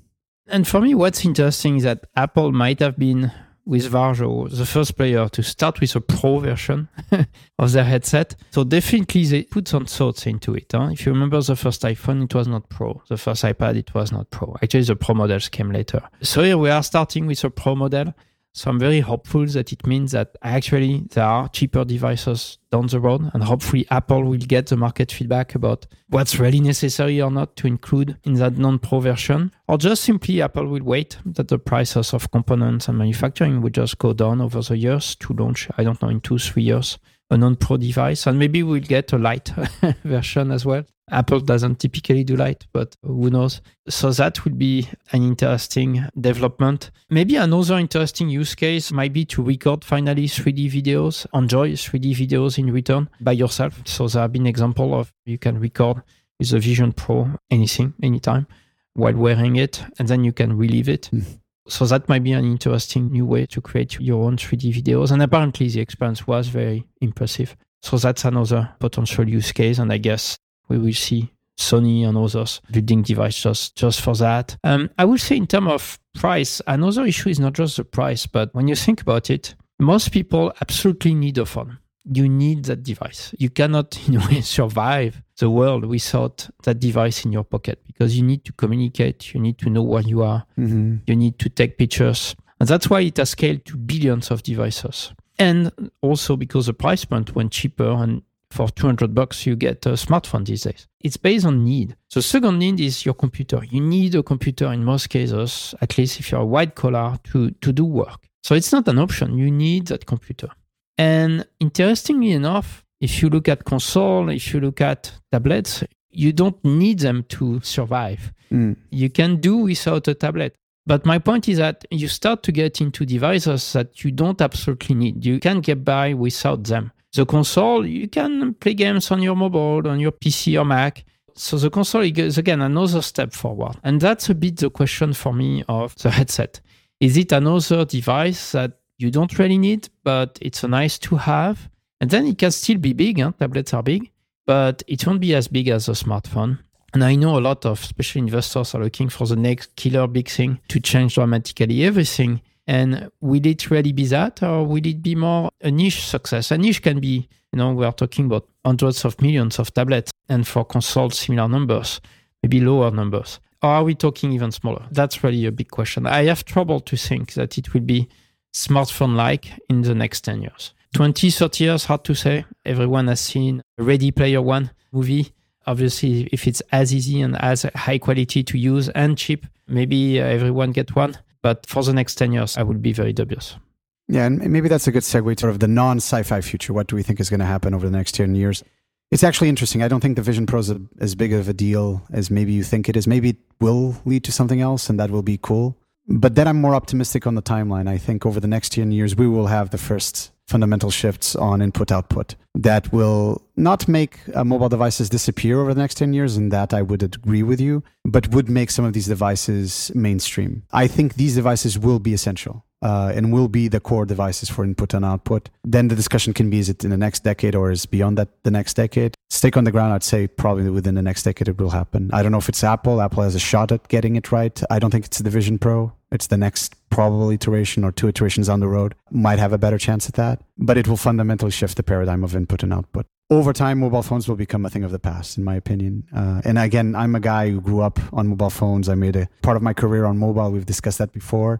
And for me, what's interesting is that Apple might have been with Varjo, the first player to start with a pro version of their headset. So definitely they put some thoughts into it. Huh? If you remember the first iPhone, it was not pro. The first iPad, it was not pro. Actually, the pro models came later. So here we are starting with a pro model. So I'm very hopeful that it means that actually there are cheaper devices down the road, and hopefully Apple will get the market feedback about what's really necessary or not to include in that non-pro version, or just simply Apple will wait that the prices of components and manufacturing will just go down over the years to launch. I don't know in two three years a non-pro device, and maybe we'll get a light version as well. Apple doesn't typically do light, but who knows? So that would be an interesting development. Maybe another interesting use case might be to record finally 3D videos, enjoy 3D videos in return by yourself. So there have been examples of you can record with the Vision Pro anything, anytime while wearing it, and then you can relive it. Mm. So that might be an interesting new way to create your own 3D videos. And apparently the experience was very impressive. So that's another potential use case. And I guess we will see Sony and others building devices just, just for that. Um, I would say in terms of price, another issue is not just the price, but when you think about it, most people absolutely need a phone. You need that device. You cannot, in a way, survive the world without that device in your pocket because you need to communicate, you need to know where you are, mm-hmm. you need to take pictures. And that's why it has scaled to billions of devices. And also because the price point went cheaper and for 200 bucks you get a smartphone these days. It's based on need. The second need is your computer. You need a computer in most cases at least if you're a white collar to, to do work. So it's not an option. You need that computer. And interestingly enough if you look at console if you look at tablets you don't need them to survive. Mm. you can do without a tablet. But my point is that you start to get into devices that you don't absolutely need. You can get by without them. The console, you can play games on your mobile, on your PC or Mac. So the console is again another step forward. And that's a bit the question for me of the headset. Is it another device that you don't really need, but it's a nice to have? And then it can still be big, huh? tablets are big, but it won't be as big as a smartphone. And I know a lot of special investors are looking for the next killer big thing to change dramatically everything. And will it really be that, or will it be more a niche success? A niche can be, you know, we are talking about hundreds of millions of tablets, and for consoles, similar numbers, maybe lower numbers. Or are we talking even smaller? That's really a big question. I have trouble to think that it will be smartphone like in the next 10 years. 20, 30 years, hard to say. Everyone has seen Ready Player One movie. Obviously, if it's as easy and as high quality to use and cheap, maybe uh, everyone get one. But for the next 10 years, I would be very dubious. Yeah, and maybe that's a good segue to sort of the non sci fi future. What do we think is going to happen over the next 10 years? It's actually interesting. I don't think the Vision Pro is as big of a deal as maybe you think it is. Maybe it will lead to something else, and that will be cool. But then I'm more optimistic on the timeline. I think over the next 10 years, we will have the first fundamental shifts on input output that will not make uh, mobile devices disappear over the next 10 years and that I would agree with you but would make some of these devices mainstream. I think these devices will be essential uh, and will be the core devices for input and output. Then the discussion can be is it in the next decade or is beyond that the next decade? Stake on the ground, I'd say probably within the next decade it will happen. I don't know if it's Apple. Apple has a shot at getting it right. I don't think it's the Vision Pro. It's the next probable iteration or two iterations on the road. Might have a better chance at that, but it will fundamentally shift the paradigm of input and output. Over time, mobile phones will become a thing of the past, in my opinion. Uh, and again, I'm a guy who grew up on mobile phones. I made a part of my career on mobile. We've discussed that before.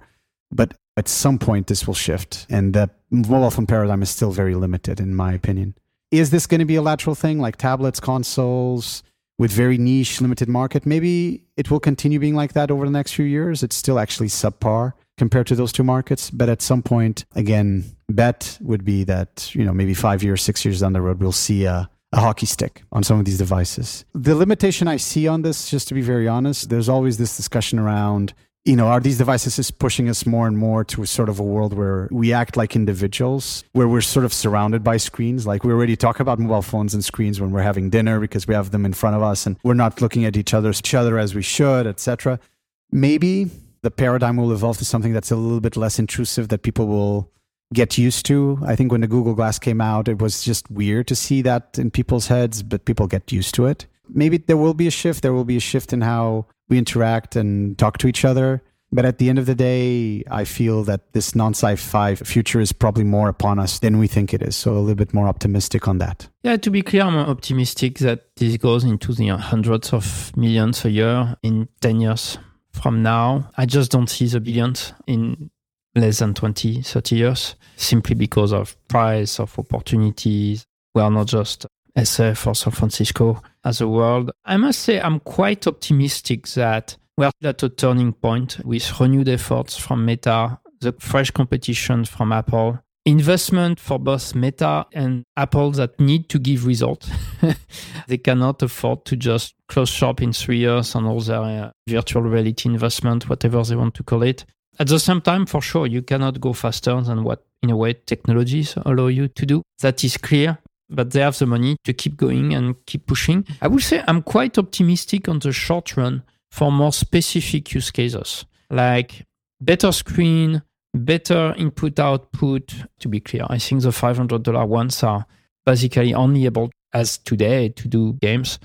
But at some point, this will shift, and the mobile phone paradigm is still very limited, in my opinion. Is this going to be a lateral thing like tablets, consoles, with very niche, limited market? Maybe it will continue being like that over the next few years. It's still actually subpar compared to those two markets, but at some point, again, bet would be that you know maybe five years, six years down the road, we'll see a a hockey stick on some of these devices. The limitation I see on this, just to be very honest, there's always this discussion around you know, are these devices is pushing us more and more to a sort of a world where we act like individuals, where we're sort of surrounded by screens? Like we already talk about mobile phones and screens when we're having dinner because we have them in front of us and we're not looking at each other, each other as we should, etc. Maybe the paradigm will evolve to something that's a little bit less intrusive that people will get used to. I think when the Google Glass came out, it was just weird to see that in people's heads, but people get used to it. Maybe there will be a shift. There will be a shift in how we interact and talk to each other. But at the end of the day, I feel that this non sci fi future is probably more upon us than we think it is. So a little bit more optimistic on that. Yeah, to be clear, I'm optimistic that this goes into the hundreds of millions a year in 10 years from now. I just don't see the billions in less than 20, 30 years simply because of price, of opportunities. We are not just SF or San Francisco as a world. I must say, I'm quite optimistic that we're at a turning point with renewed efforts from Meta, the fresh competition from Apple, investment for both Meta and Apple that need to give results. they cannot afford to just close shop in three years on all their uh, virtual reality investment, whatever they want to call it. At the same time, for sure, you cannot go faster than what, in a way, technologies allow you to do. That is clear but they have the money to keep going and keep pushing. I would say I'm quite optimistic on the short run for more specific use cases like better screen, better input output. To be clear, I think the $500 ones are basically only able as today to do games.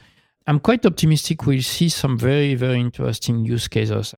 I'm quite optimistic we'll see some very, very interesting use cases.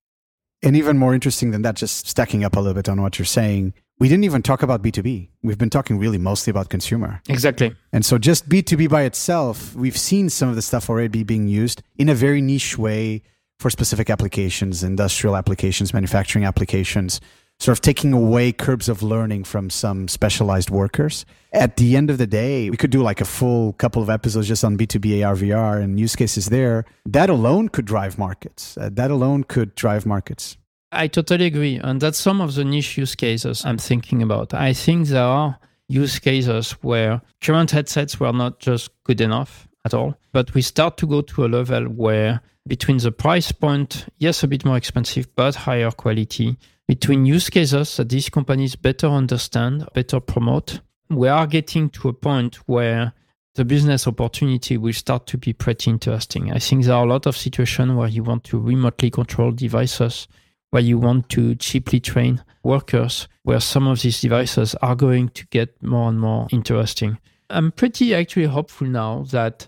And even more interesting than that, just stacking up a little bit on what you're saying, we didn't even talk about B2B. We've been talking really mostly about consumer. Exactly. And so just B2B by itself, we've seen some of the stuff already being used in a very niche way for specific applications, industrial applications, manufacturing applications, sort of taking away curbs of learning from some specialized workers. At the end of the day, we could do like a full couple of episodes just on B2B AR, VR and use cases there. That alone could drive markets. Uh, that alone could drive markets. I totally agree. And that's some of the niche use cases I'm thinking about. I think there are use cases where current headsets were not just good enough at all, but we start to go to a level where between the price point, yes, a bit more expensive, but higher quality, between use cases that these companies better understand, better promote, we are getting to a point where the business opportunity will start to be pretty interesting. I think there are a lot of situations where you want to remotely control devices where you want to cheaply train workers, where some of these devices are going to get more and more interesting. I'm pretty actually hopeful now that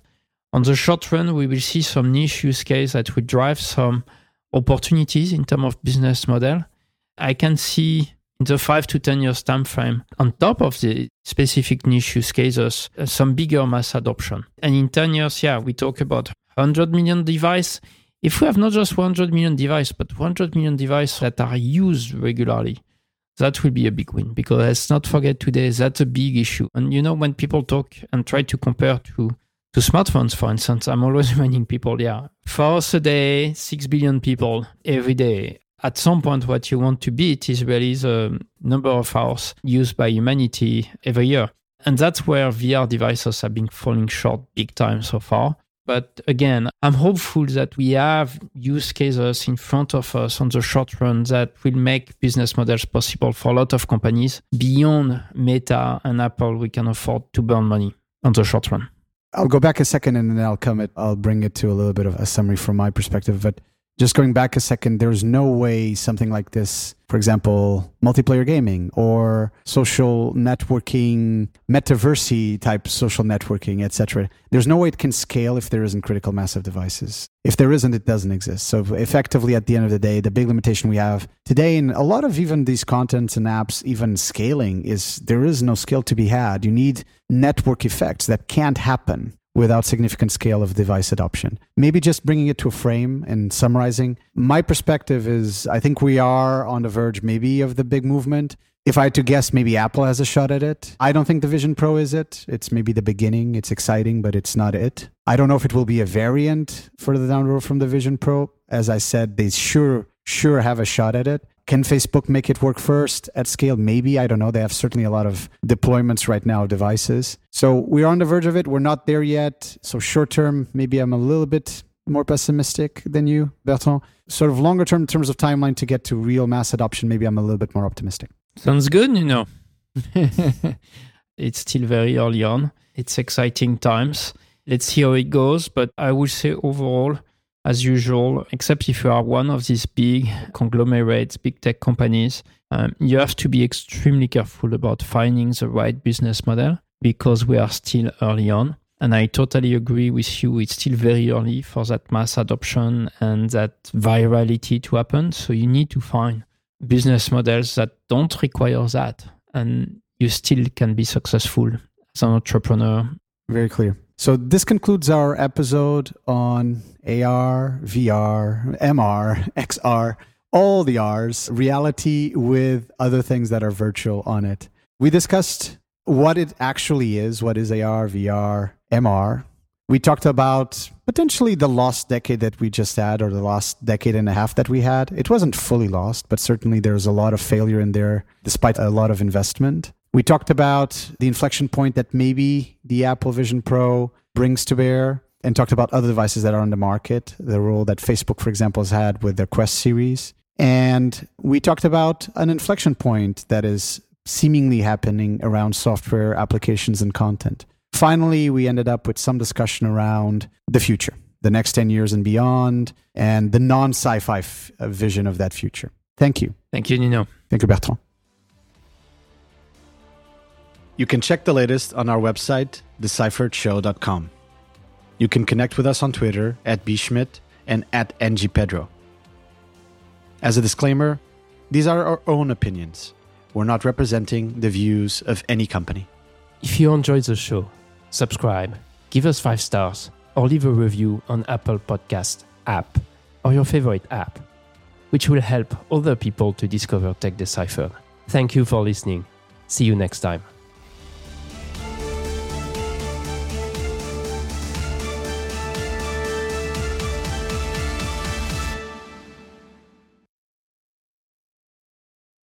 on the short run, we will see some niche use case that will drive some opportunities in terms of business model. I can see in the five to 10 years time frame, on top of the specific niche use cases, uh, some bigger mass adoption. And in 10 years, yeah, we talk about 100 million device if we have not just 100 million devices, but 100 million devices that are used regularly, that will be a big win because let's not forget today that's a big issue. And you know, when people talk and try to compare to to smartphones, for instance, I'm always reminding people, yeah, for us a day, six billion people every day. At some point, what you want to beat is really the number of hours used by humanity every year. And that's where VR devices have been falling short big time so far. But again, I'm hopeful that we have use cases in front of us on the short run that will make business models possible for a lot of companies. Beyond Meta and Apple, we can afford to burn money on the short run. I'll go back a second and then I'll come it. I'll bring it to a little bit of a summary from my perspective. But just going back a second, there's no way something like this, for example, multiplayer gaming or social networking, metaversy type social networking, etc. There's no way it can scale if there isn't critical mass of devices. If there isn't, it doesn't exist. So effectively, at the end of the day, the big limitation we have today in a lot of even these contents and apps, even scaling, is there is no scale to be had. You need network effects that can't happen without significant scale of device adoption. Maybe just bringing it to a frame and summarizing. My perspective is I think we are on the verge maybe of the big movement. If I had to guess, maybe Apple has a shot at it. I don't think the Vision Pro is it. It's maybe the beginning. It's exciting, but it's not it. I don't know if it will be a variant further down the road from the Vision Pro. As I said, they sure, sure have a shot at it. Can Facebook make it work first at scale? Maybe. I don't know. They have certainly a lot of deployments right now of devices. So we're on the verge of it. We're not there yet. So short term, maybe I'm a little bit more pessimistic than you, Bertrand. Sort of longer term in terms of timeline to get to real mass adoption, maybe I'm a little bit more optimistic. Sounds good, you know. it's still very early on. It's exciting times. Let's see how it goes. But I would say overall, as usual, except if you are one of these big conglomerates, big tech companies, um, you have to be extremely careful about finding the right business model because we are still early on. And I totally agree with you. It's still very early for that mass adoption and that virality to happen. So you need to find business models that don't require that. And you still can be successful as an entrepreneur. Very clear. So this concludes our episode on AR, VR, MR, XR, all the R's, reality with other things that are virtual on it. We discussed what it actually is, what is AR, VR, MR. We talked about potentially the lost decade that we just had or the last decade and a half that we had. It wasn't fully lost, but certainly there's a lot of failure in there despite a lot of investment. We talked about the inflection point that maybe the Apple Vision Pro brings to bear and talked about other devices that are on the market, the role that Facebook, for example, has had with their Quest series. And we talked about an inflection point that is seemingly happening around software applications and content. Finally, we ended up with some discussion around the future, the next 10 years and beyond, and the non sci fi f- uh, vision of that future. Thank you. Thank you, Nuno. Thank you, Bertrand. You can check the latest on our website, decipheredshow.com. You can connect with us on Twitter at bschmitt and at ngpedro. As a disclaimer, these are our own opinions. We're not representing the views of any company. If you enjoyed the show, subscribe, give us five stars, or leave a review on Apple Podcast app or your favorite app, which will help other people to discover Tech Deciphered. Thank you for listening. See you next time.